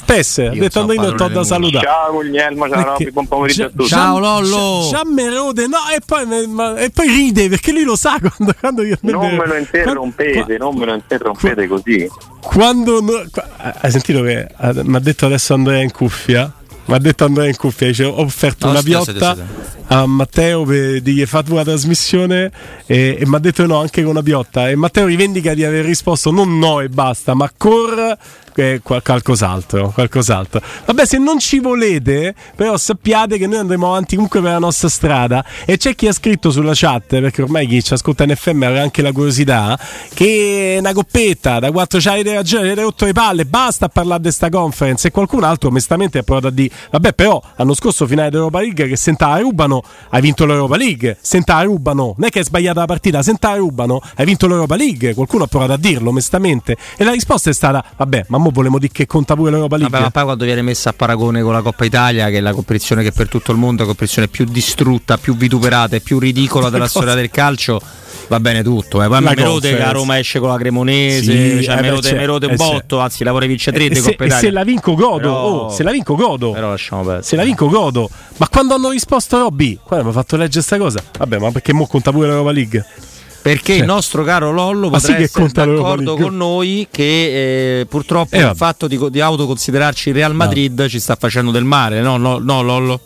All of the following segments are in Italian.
Stesse, ha detto Andrino Todd da salutare. Ciao Guglielmo, ciao Robby, buon pomeriggio a tutti. Ciao Lollo. Già me rode, no, e poi, ma, e poi ride perché lui lo sa quando, quando io Non me lo interrompete, quando, non me lo interrompete così. Quando no, hai sentito che mi ha detto adesso Andrea in cuffia? Mi ha detto Andrea in cuffia, dice, ho offerto no, una piotta a Matteo per dirgli fatto una trasmissione e, e mi ha detto no anche con una piotta e Matteo rivendica di aver risposto non no e basta ma cor eh, qualcos'altro, qualcos'altro. Vabbè, se non ci volete, però sappiate che noi andremo avanti comunque per la nostra strada. E c'è chi ha scritto sulla chat, perché ormai chi ci ascolta in FM aveva anche la curiosità, che una coppetta da 4 c'hai ragione, avete rotto le palle, basta a parlare di questa conference. E qualcun altro onestamente ha provato a dire, vabbè, però l'anno scorso finale d'Europa League che senta la rubano, hai vinto l'Europa League. Senta la rubano, non è che hai sbagliato la partita, senta la rubano, hai vinto l'Europa League. Qualcuno ha provato a dirlo onestamente. E la risposta è stata, vabbè, ma volevamo dire che conta pure l'Europa League. Vabbè, ma poi quando viene messa a paragone con la Coppa Italia, che è la competizione che per tutto il mondo è la competizione più distrutta, più vituperata e più ridicola della storia del calcio va bene tutto. Eh. Poi mi rode che a Roma esce con la Cremonese, sì, cioè, eh, mi rode un eh, botto, anzi la vorrei vincere 3 di Coppa Italia. se la vinco godo, però... oh, se la vinco godo. Però lasciamo perdere. Se la vinco godo. Ma quando hanno risposto Robby, qua mi ha fatto leggere questa cosa. Vabbè, ma perché mo conta pure l'Europa League? Perché il nostro caro Lollo potrà sì essere d'accordo con noi che eh, purtroppo eh, il fatto di, di autoconsiderarci Real Madrid no. ci sta facendo del male, no, no, no Lollo?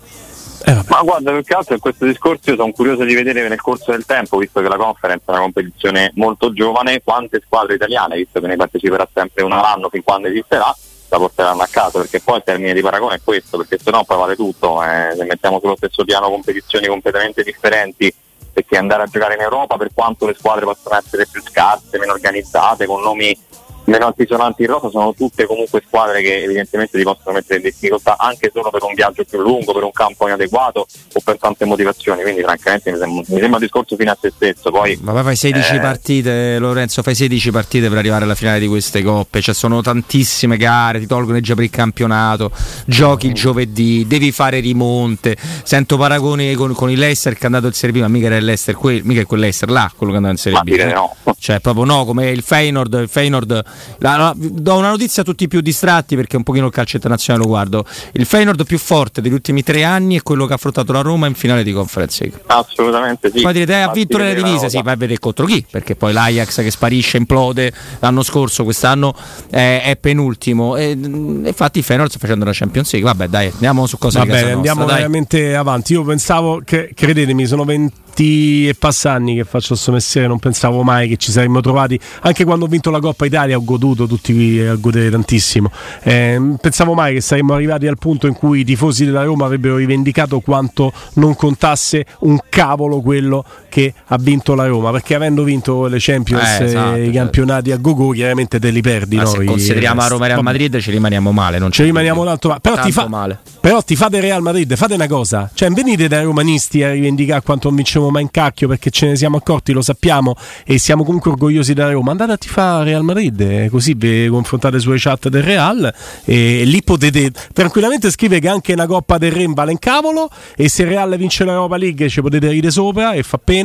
Eh, Ma guarda, più che altro in questo discorso io sono curioso di vedere nel corso del tempo, visto che la conference è una competizione molto giovane, quante squadre italiane, visto che ne parteciperà sempre una all'anno fin quando esisterà, la porteranno a casa, perché poi il termine di paragone è questo, perché sennò poi vale tutto, eh, se mettiamo sullo stesso piano competizioni completamente differenti perché andare a giocare in Europa per quanto le squadre possono essere più scarse, meno organizzate, con nomi meno altisonanti in rosa sono tutte comunque squadre che evidentemente ti possono mettere in difficoltà anche solo per un viaggio più lungo, per un campo inadeguato o per tante motivazioni, quindi francamente mi sembra, mi sembra un discorso fine a se stesso. Poi, Ma poi fai 16 eh... partite, Lorenzo, fai 16 partite per arrivare alla finale di queste coppe, cioè sono tantissime gare, ti tolgono già per il campionato, giochi il giovedì, devi fare rimonte, sento paragoni con, con il Leicester che è andato in Serie B, ma mica era il Leicester, quel, mica è quel Leicester là, quello che è andato in Serie B. Eh? No. Cioè proprio no, come il Feyenoord, il Feyenoord la, la, do una notizia a tutti i più distratti perché un pochino il calcio internazionale lo guardo. Il Feyenoord più forte degli ultimi tre anni è quello che ha affrontato la Roma in finale di Conference League. Assolutamente sì. Poi direte, eh, ha vinto le divise, sì, vai a vedere contro chi, perché poi l'Ajax che sparisce, implode l'anno scorso, quest'anno è, è penultimo. E, infatti il Feyenoord sta facendo la Champions League. Vabbè, dai, andiamo su cosa Va bene, andiamo nostra, veramente avanti. Io pensavo che, credetemi, sono 20 e passa anni che faccio questo mestiere, non pensavo mai che ci saremmo trovati. Anche quando ho vinto la Coppa Italia ho goduto tutti a godere tantissimo. Eh, pensavo mai che saremmo arrivati al punto in cui i tifosi della Roma avrebbero rivendicato quanto non contasse un cavolo quello che ha vinto la Roma, perché avendo vinto le Champions eh, esatto, e i campionati certo. a go gogo chiaramente te li perdi. Noi, se consideriamo a Roma e Real Madrid ci rimaniamo male, non ci rimaniamo tanto, ma- però, tanto ti fa- male. Però ti fate Real Madrid, fate una cosa, cioè venite dai romanisti a rivendicare quanto non vinciamo mai in cacchio perché ce ne siamo accorti, lo sappiamo e siamo comunque orgogliosi della Roma, andate a tifare Real Madrid, così vi confrontate sulle chat del Real e lì potete tranquillamente scrivere che anche una Coppa del Re vale in cavolo e se Real vince l'Europa League ci potete ridere sopra e fa pena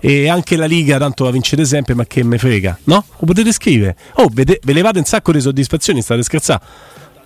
e anche la Liga tanto la vincete sempre ma che me frega, no? Lo potete scrivere. Oh, ve, ve levate un sacco di soddisfazioni, state scherzando.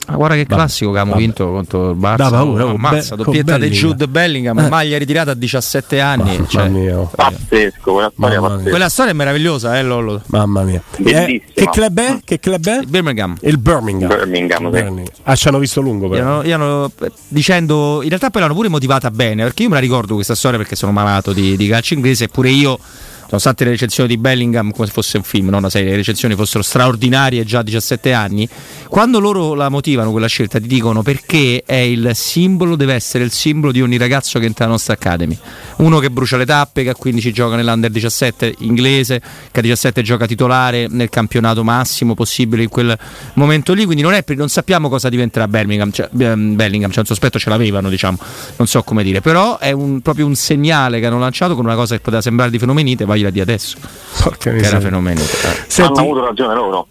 Ah, guarda che classico che abbiamo vinto contro il Barça. Da paura, oh, ammazza, doppietta di Jude Bellingham, eh. maglia ritirata a 17 anni. Mamma cioè, mia. Pazzesco, quella storia, pazzesca. quella storia è meravigliosa, eh Lollo. Mamma mia. Eh, che club è? Che club è? Il Birmingham. Il Birmingham. Birmingham, sì. Ah, ci hanno visto lungo però. Io hanno, dicendo, in realtà poi l'hanno pure motivata bene, perché io me la ricordo questa storia perché sono malato di, di calcio inglese e pure io sono state le recensioni di Bellingham come se fosse un film, no? serie, le recensioni fossero straordinarie già a 17 anni. Quando loro la motivano quella scelta, ti dicono perché è il simbolo, deve essere il simbolo di ogni ragazzo che entra nella nostra Academy. Uno che brucia le tappe, che a 15 gioca nell'Under 17 inglese, che a 17 gioca titolare nel campionato massimo possibile in quel momento lì. Quindi non, è, non sappiamo cosa diventerà Birmingham, cioè, Bellingham, cioè un sospetto ce l'avevano, diciamo, non so come dire. Però è un, proprio un segnale che hanno lanciato con una cosa che poteva sembrare di fenomenite fagliela di adesso. Porca che era fenomeno. Senti, hanno avuto ragione loro.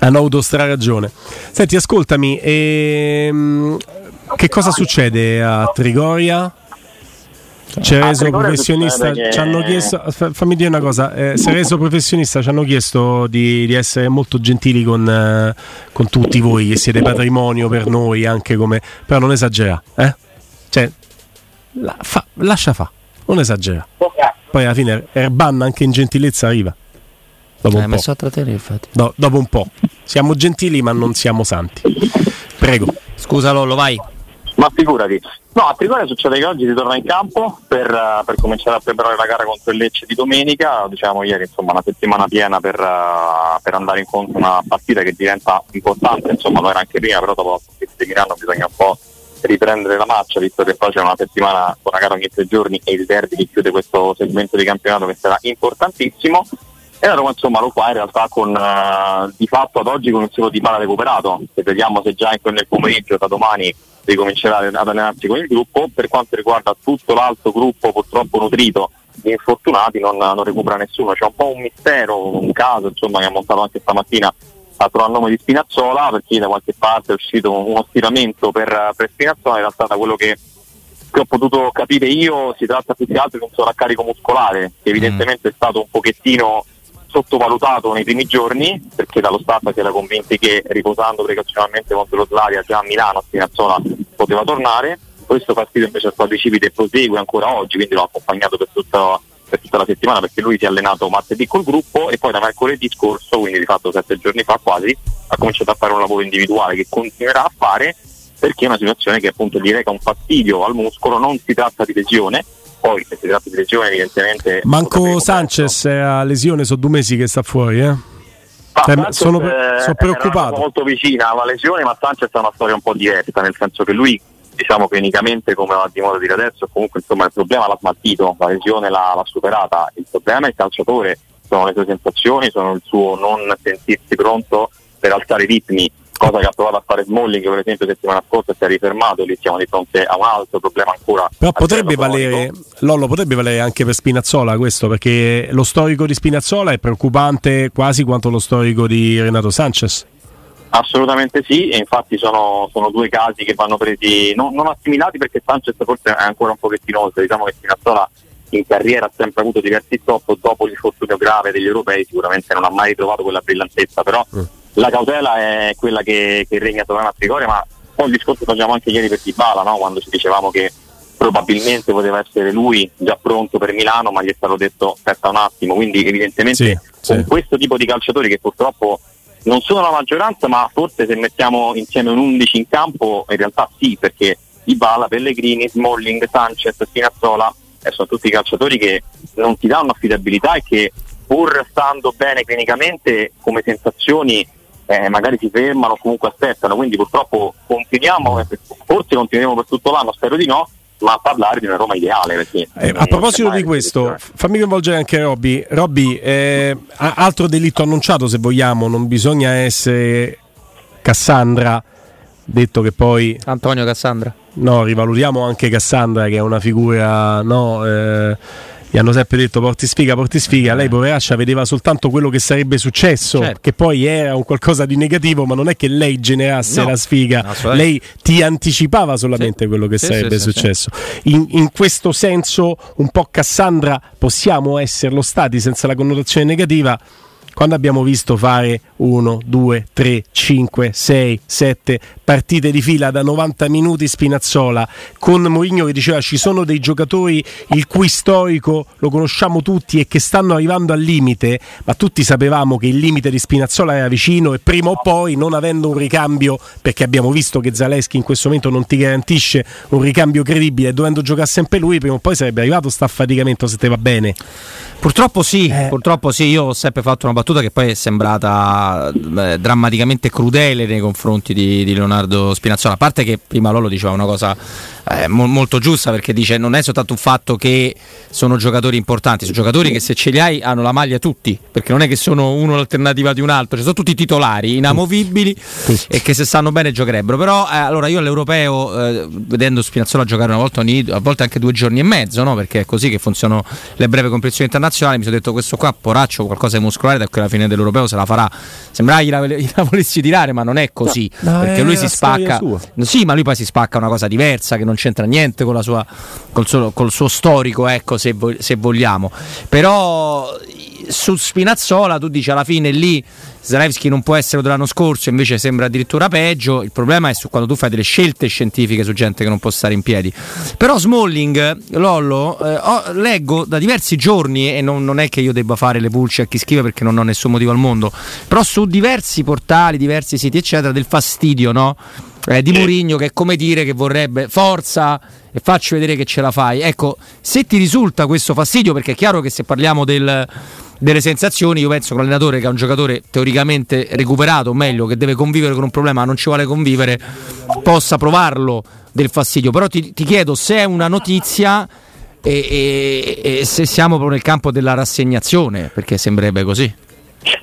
Hanno avuto stra ragione. Senti, ascoltami, ehm, che cosa succede a Trigoria? Cereso professionista che... ci hanno chiesto fammi dire una cosa eh, Cereso professionista ci hanno chiesto di, di essere molto gentili con, eh, con, tutti voi che siete patrimonio per noi anche come però non esagera eh? cioè la, fa, lascia fa non esagera poi alla fine Erban anche in gentilezza arriva. Dopo eh, un messo a trattenere infatti. Do, dopo un po'. Siamo gentili ma non siamo santi. Prego. Scusa Lollo, vai. Ma figurati. No, a Trigoria succede che oggi si torna in campo per, uh, per, cominciare a preparare la gara contro il Lecce di domenica. Diciamo ieri, insomma, una settimana piena per, uh, per andare incontro a una partita che diventa importante, insomma, lo era anche prima, però dopo la sconfitta di Milano bisogna un po' riprendere la marcia, visto che poi c'è una settimana con una gara ogni tre giorni e il derby che chiude questo segmento di campionato che sarà importantissimo. E allora insomma lo fa in realtà con uh, di fatto ad oggi con il solo di Pala recuperato, e vediamo se già nel pomeriggio da domani ricomincerà ad allenarsi con il gruppo. Per quanto riguarda tutto l'altro gruppo purtroppo nutrito di infortunati non, non recupera nessuno, c'è un po' un mistero, un caso insomma che ha montato anche stamattina altro al nome di Spinazzola perché da qualche parte è uscito uno stiramento per, per Spinazzola, in realtà da quello che, che, ho potuto capire io si tratta più che altro di un sovraccarico muscolare che evidentemente mm. è stato un pochettino sottovalutato nei primi giorni perché dallo staff si era convinti che riposando precauzionalmente contro lo Slavia già a Milano Spinazzola poteva tornare questo fastidio invece al quadricipite prosegue ancora oggi quindi l'ho accompagnato per tutta per tutta la settimana perché lui si è allenato martedì col gruppo e poi da mercoledì scorso, quindi di fatto sette giorni fa quasi, ha cominciato a fare un lavoro individuale che continuerà a fare perché è una situazione che appunto gli reca un fastidio al muscolo, non si tratta di lesione, poi se si tratta di lesione evidentemente... Manco Sanchez è a lesione, sono due mesi che sta fuori, eh? Ah, sono, sono preoccupato. molto vicina alla lesione, ma Sanchez ha una storia un po' diversa, nel senso che lui diciamo clinicamente come va di modo di dire adesso comunque insomma il problema l'ha smaltito la lesione l'ha, l'ha, superata. Il problema è il calciatore sono le sue sensazioni sono il suo non sentirsi pronto per alzare i ritmi cosa che ha provato a fare Smalling per esempio settimana scorsa si è rifermato lì siamo di fronte a un altro problema ancora però potrebbe valere Lollo potrebbe valere anche per Spinazzola questo perché lo storico di Spinazzola è preoccupante quasi quanto lo storico di Renato Sanchez Assolutamente sì, e infatti sono, sono, due casi che vanno presi non, non, assimilati perché Sanchez forse è ancora un pochettino oltre, diciamo che Spinazzola in carriera ha sempre avuto diversi stop, dopo l'infortunio grave degli europei sicuramente non ha mai ritrovato quella brillantezza, però mm. la cautela è quella che, che regna sovrana a Trigoria, ma poi il discorso facciamo anche ieri per Dybala, no? quando ci dicevamo che probabilmente poteva essere lui già pronto per Milano, ma gli è stato detto aspetta un attimo, quindi evidentemente sì, con sì. questo tipo di calciatori che purtroppo non sono la maggioranza, ma forse se mettiamo insieme un 11 in campo, in realtà sì, perché Ibala, Pellegrini, Smalling, Sanchez, Spinazzola eh, sono tutti calciatori che non ti danno affidabilità e che pur stando bene clinicamente come sensazioni eh, magari si fermano o comunque aspettano, quindi purtroppo continuiamo, eh, forse continueremo per tutto l'anno, spero di no, ma a parlare di una Roma ideale. Perché, eh, a proposito di questo, fammi coinvolgere anche Robby. Robby, eh, altro delitto annunciato se vogliamo, non bisogna essere Cassandra, detto che poi... Antonio Cassandra. No, rivalutiamo anche Cassandra che è una figura... No, eh, gli hanno sempre detto porti sfiga, porti sfiga, lei poveraccia vedeva soltanto quello che sarebbe successo, certo. che poi era un qualcosa di negativo, ma non è che lei generasse no, la sfiga, lei ti anticipava solamente sì. quello che sì, sarebbe sì, successo. In, in, questo senso, un po' Cassandra possiamo esserlo stati senza la connotazione negativa quando abbiamo visto fare 1, 2, 3, 5, 6, 7 partite di fila da 90 minuti Spinazzola con Mourinho che diceva ci sono dei giocatori il cui storico lo conosciamo tutti e che stanno arrivando al limite, ma tutti sapevamo che il limite di Spinazzola era vicino e prima o poi non avendo un ricambio, perché abbiamo visto che Zaleschi in questo momento non ti garantisce un ricambio credibile, dovendo giocare sempre lui, prima o poi sarebbe arrivato sta affaticamento se te va bene. Purtroppo sì, eh. purtroppo sì, io ho sempre fatto una battuta che poi è sembrata eh, drammaticamente crudele nei confronti di, di, Leonardo Spinazzola, a parte che prima Lolo diceva una cosa eh, mo- molto giusta perché dice non è soltanto un fatto che sono giocatori importanti, sono giocatori che se ce li hai hanno la maglia tutti, perché non è che sono uno l'alternativa di un altro, cioè sono tutti titolari, inamovibili e che se stanno bene giocherebbero, però eh, allora io all'europeo eh, vedendo Spinazzola giocare una volta ogni, a volte anche due giorni e mezzo, no? perché è così che funzionano le breve competizioni internazionali mi sono detto questo qua poraccio qualcosa di muscolare da qui alla fine dell'europeo se la farà. Sembrava gliela, gliela volessi tirare ma non è così no, perché lui si spacca sì ma lui poi si spacca una cosa diversa che non c'entra niente con sua col suo, col suo storico ecco se, se vogliamo però su Spinazzola tu dici alla fine lì Zalewski non può essere dell'anno scorso, invece sembra addirittura peggio. Il problema è su quando tu fai delle scelte scientifiche su gente che non può stare in piedi. Però Smalling, Lollo, eh, ho, leggo da diversi giorni, e non, non, è che io debba fare le pulci a chi scrive perché non ho nessun motivo al mondo, però su diversi portali, diversi siti, eccetera, del fastidio, no? Eh, di Mourinho che è come dire che vorrebbe forza e faccio vedere che ce la fai. Ecco, se ti risulta questo fastidio, perché è chiaro che se parliamo del delle sensazioni. Io penso che un allenatore che è un giocatore teoricamente recuperato, o meglio, che deve convivere con un problema, non ci vuole convivere, possa provarlo del fastidio. Però ti, ti chiedo se è una notizia e, e, e se siamo proprio nel campo della rassegnazione, perché sembrerebbe così.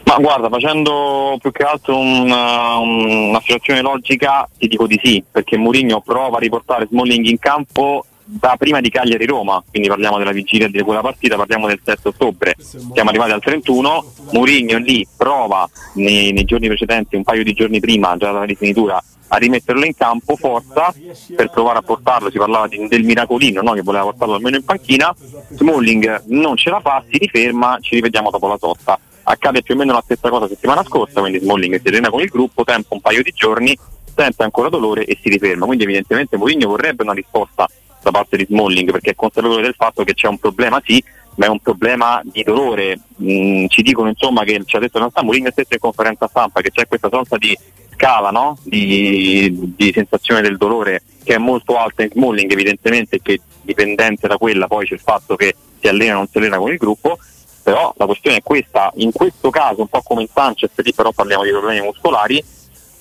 Ma guarda, facendo più che altro una, una situazione logica, ti dico di sì, perché Mourinho prova a riportare Smalling in campo da prima di Cagliari-Roma, quindi parliamo della vigilia di quella partita, parliamo del 7 ottobre, siamo arrivati al 31, Mourinho lì prova nei, nei giorni precedenti, un paio di giorni prima, già dalla rifinitura, a rimetterlo in campo, forza, per provare a portarlo, si parlava di, del miracolino no? che voleva portarlo almeno in panchina, Smalling non ce la fa, si riferma, ci rivediamo dopo la sosta. Accade più o meno la stessa cosa settimana scorsa, quindi Smalling si allena con il gruppo, tempo un paio di giorni, sente ancora dolore e si riferma, quindi evidentemente Mourinho vorrebbe una risposta da parte di Smalling perché è consapevole del fatto che c'è un problema sì ma è un problema di dolore. Mm, ci dicono insomma che ci ha detto in realtà Mourinho stesso in conferenza stampa che c'è questa sorta di scala no? di, di, sensazione del dolore che è molto alta in Smalling evidentemente che dipendente da quella poi c'è il fatto che si allena o non si allena con il gruppo però la questione è questa. In questo caso un po' come in Sanchez lì però parliamo di problemi muscolari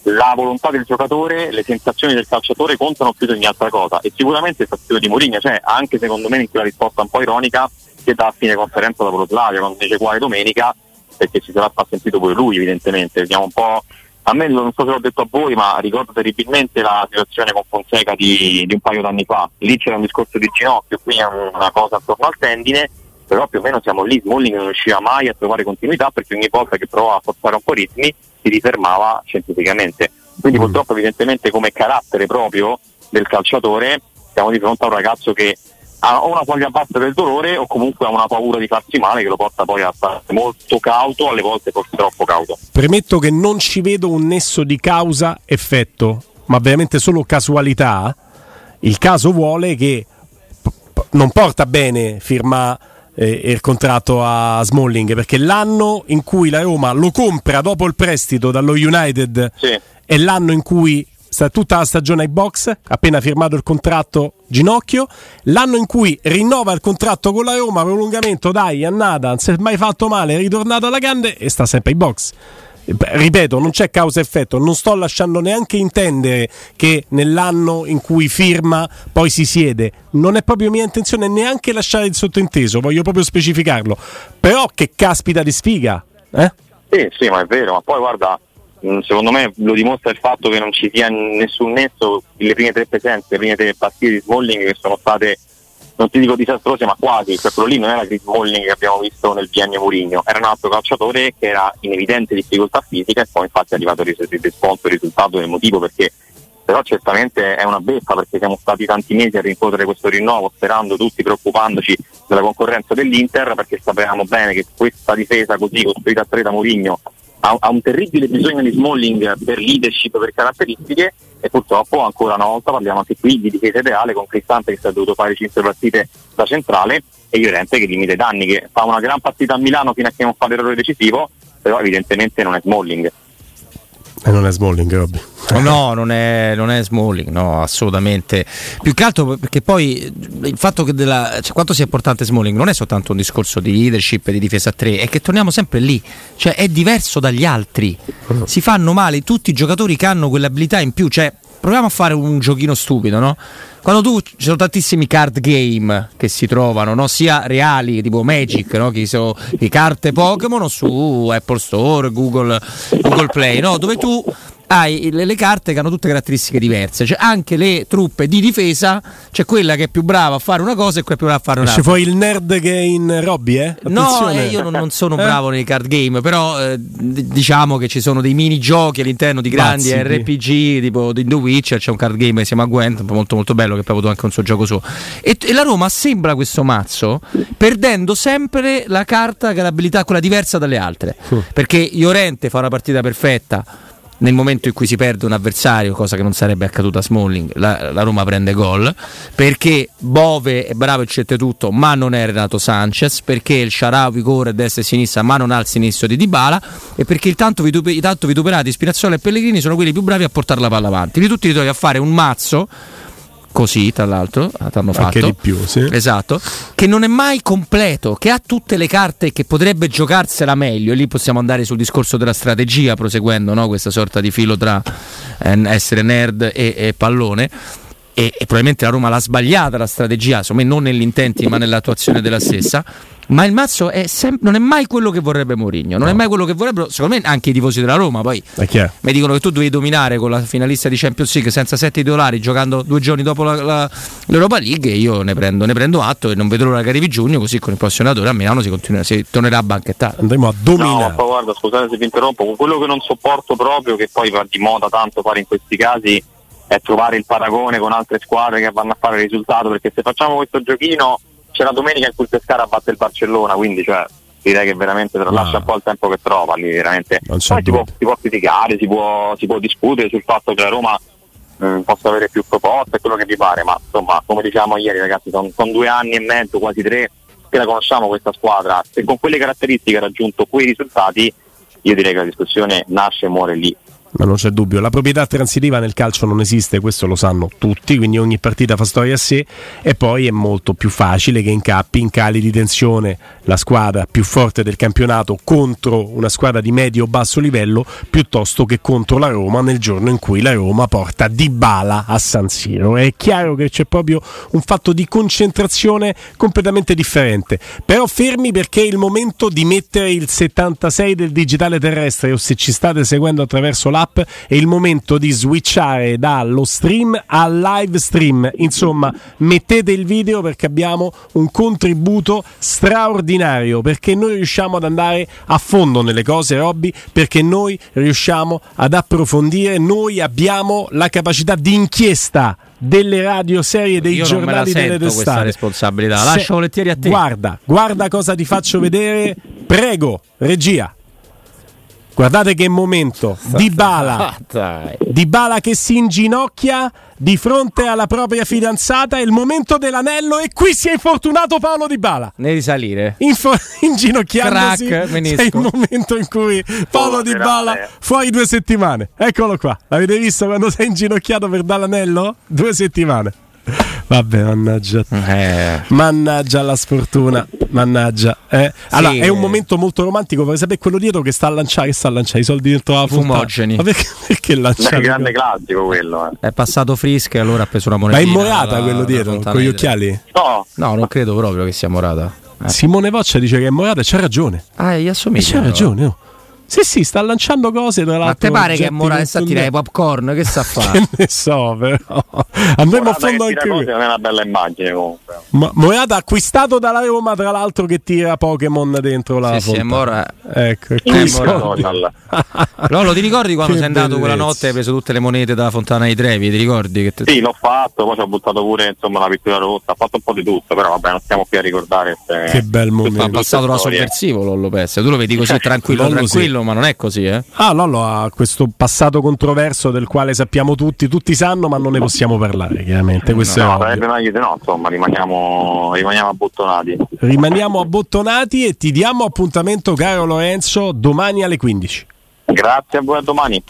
la volontà del giocatore, le sensazioni del calciatore contano più di ogni altra cosa. E sicuramente il fastidio di Mourinho c'è, anche secondo me in quella risposta un po' ironica che dà a fine conferenza dopo lo Slavia quando dice qua è domenica perché ci sarà sentito pure lui evidentemente, vediamo un po' a me non so se l'ho detto a voi ma ricordo terribilmente la situazione con Fonseca di, di un paio d'anni fa, lì c'era un discorso di ginocchio, qui è una cosa attorno al tendine però più o meno siamo lì, Smalling non riusciva mai a trovare continuità perché ogni volta che provava a forzare un po' i ritmi si rifermava scientificamente. Quindi mm. purtroppo evidentemente come carattere proprio del calciatore siamo di fronte a un ragazzo che ha o una foglia bassa del dolore o comunque ha una paura di farsi male che lo porta poi a stare molto cauto, alle volte forse troppo cauto. Premetto che non ci vedo un nesso di causa-effetto, ma veramente solo casualità. Il caso vuole che non porta bene firmare eh, il contratto a Smalling perché l'anno in cui la Roma lo compra dopo il prestito dallo United sì. è l'anno in cui sta tutta la stagione ai box, appena firmato il contratto Ginocchio, l'anno in cui rinnova il contratto con la Roma, prolungamento, dai, annata, non si è mai fatto male, è ritornato alla grande e sta sempre ai box ripeto, non c'è causa-effetto, non sto lasciando neanche intendere che nell'anno in cui firma poi si siede. Non è proprio mia intenzione neanche lasciare il sottointeso, voglio proprio specificarlo. Però che caspita di sfiga, eh? Sì, sì, ma è vero, ma poi guarda, mm, secondo me lo dimostra il fatto che non ci sia nessun nesso le prime tre presenze, le prime tre partite di Smalling che sono state non ti dico disastrose, ma quasi, cioè quello lì non era Chris Smalling che abbiamo visto nel biennio Murigno, era un altro calciatore che era in evidente difficoltà fisica e poi infatti è arrivato il risposto, il risultato del motivo perché però certamente è una beffa perché siamo stati tanti mesi a rincorrere questo rinnovo sperando tutti, preoccupandoci della concorrenza dell'Inter perché sapevamo bene che questa difesa così costruita a tre da Mourinho ha, ha, un terribile bisogno di Smalling per leadership, per caratteristiche e purtroppo ancora una volta parliamo anche qui di difesa ideale con Cristante che si è dovuto fare 5 partite da centrale e Llorente che limita i danni, che fa una gran partita a Milano fino a che non fa l'errore decisivo, però evidentemente non è Smalling. E non è Smalling, Robby. No, non è, non è Smalling, no, assolutamente. Più che altro perché poi il fatto che della, cioè, quanto sia importante Smalling non è soltanto un discorso di leadership e di difesa a tre, è che torniamo sempre lì, cioè è diverso dagli altri. Si fanno male tutti i giocatori che hanno quell'abilità in più, cioè proviamo a fare un giochino stupido, no? Quando tu ci sono tantissimi card game che si trovano, no? sia reali tipo Magic, no? che sono le carte Pokémon su Apple Store, Google, Google Play, no? dove tu hai le, le, carte che hanno tutte caratteristiche diverse. Cioè, anche le truppe di difesa, c'è quella che è più brava a fare una cosa e quella più brava a fare un'altra. C'è poi il nerd che è in Robby, eh? No, eh, io non, non sono eh? bravo nei card game, però eh, diciamo che ci sono dei minigiochi all'interno di grandi Bazzi, RPG, tipo di The Witcher, c'è un card game che si chiama Gwent, molto molto bello, che poi ha avuto anche un suo gioco suo. E, e la Roma sembra questo mazzo, perdendo sempre la carta che l'abilità quella diversa dalle altre. Perché Iorente fa una partita perfetta nel momento in cui si perde un avversario, cosa che non sarebbe accaduta a Smalling, la, la Roma prende gol, perché Bove è bravo e c'è tutto, ma non è Renato Sanchez, perché il Sharawi corre a destra e a sinistra, ma non ha il sinistro di Dybala, e perché il tanto, vituper- i tanto vituperati Spinazzola e Pellegrini sono quelli più bravi a portare la palla avanti. Di tutti li trovi a fare un mazzo così tra l'altro hanno fatto anche di più sì. esatto che non è mai completo che ha tutte le carte che potrebbe giocarsela meglio e lì possiamo andare sul discorso della strategia proseguendo no? questa sorta di filo tra eh, essere nerd e, e pallone e, e, probabilmente la Roma l'ha sbagliata la strategia, insomma non negli intenti ma nell'attuazione della stessa ma il mazzo è sem- non è mai quello che vorrebbe Mourinho, non no. è mai quello che vorrebbero, secondo me, anche i tifosi della Roma. Poi mi dicono che tu devi dominare con la finalista di Champions League senza sette titolari, giocando due giorni dopo la, la, l'Europa League. E io ne prendo, ne prendo, atto e non vedo l'ora che arrivi giugno. Così con il prossimo allenatore a Milano si, continua, si tornerà a banchettare. Andremo a dominare. No, guarda, scusate se vi interrompo. Quello che non sopporto proprio, che poi va di moda tanto fare in questi casi, è trovare il paragone con altre squadre che vanno a fare il risultato. Perché se facciamo questo giochino c'è la domenica in cui il Pescara batte il Barcellona, quindi cioè, direi che veramente lascia un po' il tempo che trova lì veramente. Poi si può, si può, criticare, si può, si può, discutere sul fatto che la Roma eh, possa avere più proposte, quello che vi pare, ma insomma, come diciamo ieri ragazzi, sono, sono due anni e mezzo, quasi tre, che la conosciamo questa squadra, se con quelle caratteristiche ha raggiunto quei risultati, io direi che la discussione nasce e muore lì ma non c'è dubbio. La proprietà transitiva nel calcio non esiste, questo lo sanno tutti, quindi ogni partita fa storia a sé e poi è molto più facile che incappi in cali di tensione la squadra più forte del campionato contro una squadra di medio-basso livello piuttosto che contro la Roma nel giorno in cui la Roma porta Di Bala a San Siro. È chiaro che c'è proprio un fatto di concentrazione completamente differente, però fermi perché è il momento di mettere il 76 del digitale terrestre o se ci state seguendo attraverso l'app app è il momento di switchare dallo stream al live stream. Insomma, mettete il video perché abbiamo un contributo straordinario, perché noi riusciamo ad andare a fondo nelle cose, Robby, perché noi riusciamo ad approfondire, noi abbiamo la capacità di inchiesta delle radioserie dei Io giornali delle testate. questa responsabilità. Lascio Se, volentieri a te. Guarda, guarda cosa ti faccio vedere. Prego, regia. Guardate che momento, Di Bala, Di Bala che si inginocchia di fronte alla propria fidanzata, è il momento dell'anello e qui si è infortunato Paolo Di Bala. Ne risalire. Info- inginocchiandosi Crack, è il momento in cui Paolo Di Bala fuori due settimane. Eccolo qua, l'avete visto quando si è inginocchiato per dare l'anello? Due settimane. Vabbè, mannaggia. Eh. Mannaggia la sfortuna. Mannaggia. Eh. Allora, sì. è un momento molto romantico. Vorrei sapere quello dietro che sta a lanciare, che sta a lanciare i soldi dentro la fumogeni. Ma perché, perché lanciare? È un grande classico quello. Eh. È passato Frisca e allora ha preso una moneta. Ma è Morata quello dietro, con gli occhiali? No. No, non credo proprio che sia Morata. Eh. Simone Voccia dice che è Morata e c'ha ragione. Ah, gli assomiglia. E c'ha ragione, oh. Sì, sì, sta lanciando cose tra l'altro. Ma te pare che Morata sta a tirare popcorn? Che sta a fare? che ne so, però. Andremo a fondo anche qui. Non è una bella immagine comunque. Ma Morata acquistato dalla Roma, tra l'altro, che tira Pokémon dentro la sì, sì, Mora... Ecco, Lolo, ti ricordi quando che sei andato bellezza. quella notte e hai preso tutte le monete dalla Fontana di Trevi? Ti ricordi? Che te... Sì, l'ho fatto, poi ci ho buttato pure insomma, la pittura rossa, ho fatto un po' di tutto, però vabbè, non stiamo qui a ricordare. Se... Che bel momento. Ha passato da sovversivo Lollo Pesse. Tu lo vedi così tranquillo, tranquillo, sì. Ma non è così, eh? Ah, Lollo ha questo passato controverso del quale sappiamo tutti, tutti sanno, ma non ne possiamo parlare, chiaramente. Questo no, sarebbe meglio di no, insomma, rimaniamo, rimaniamo abbottonati. Rimaniamo abbottonati e ti diamo appuntamento, caro Lorenzo, domani alle 15. Grazie a voi, a domani.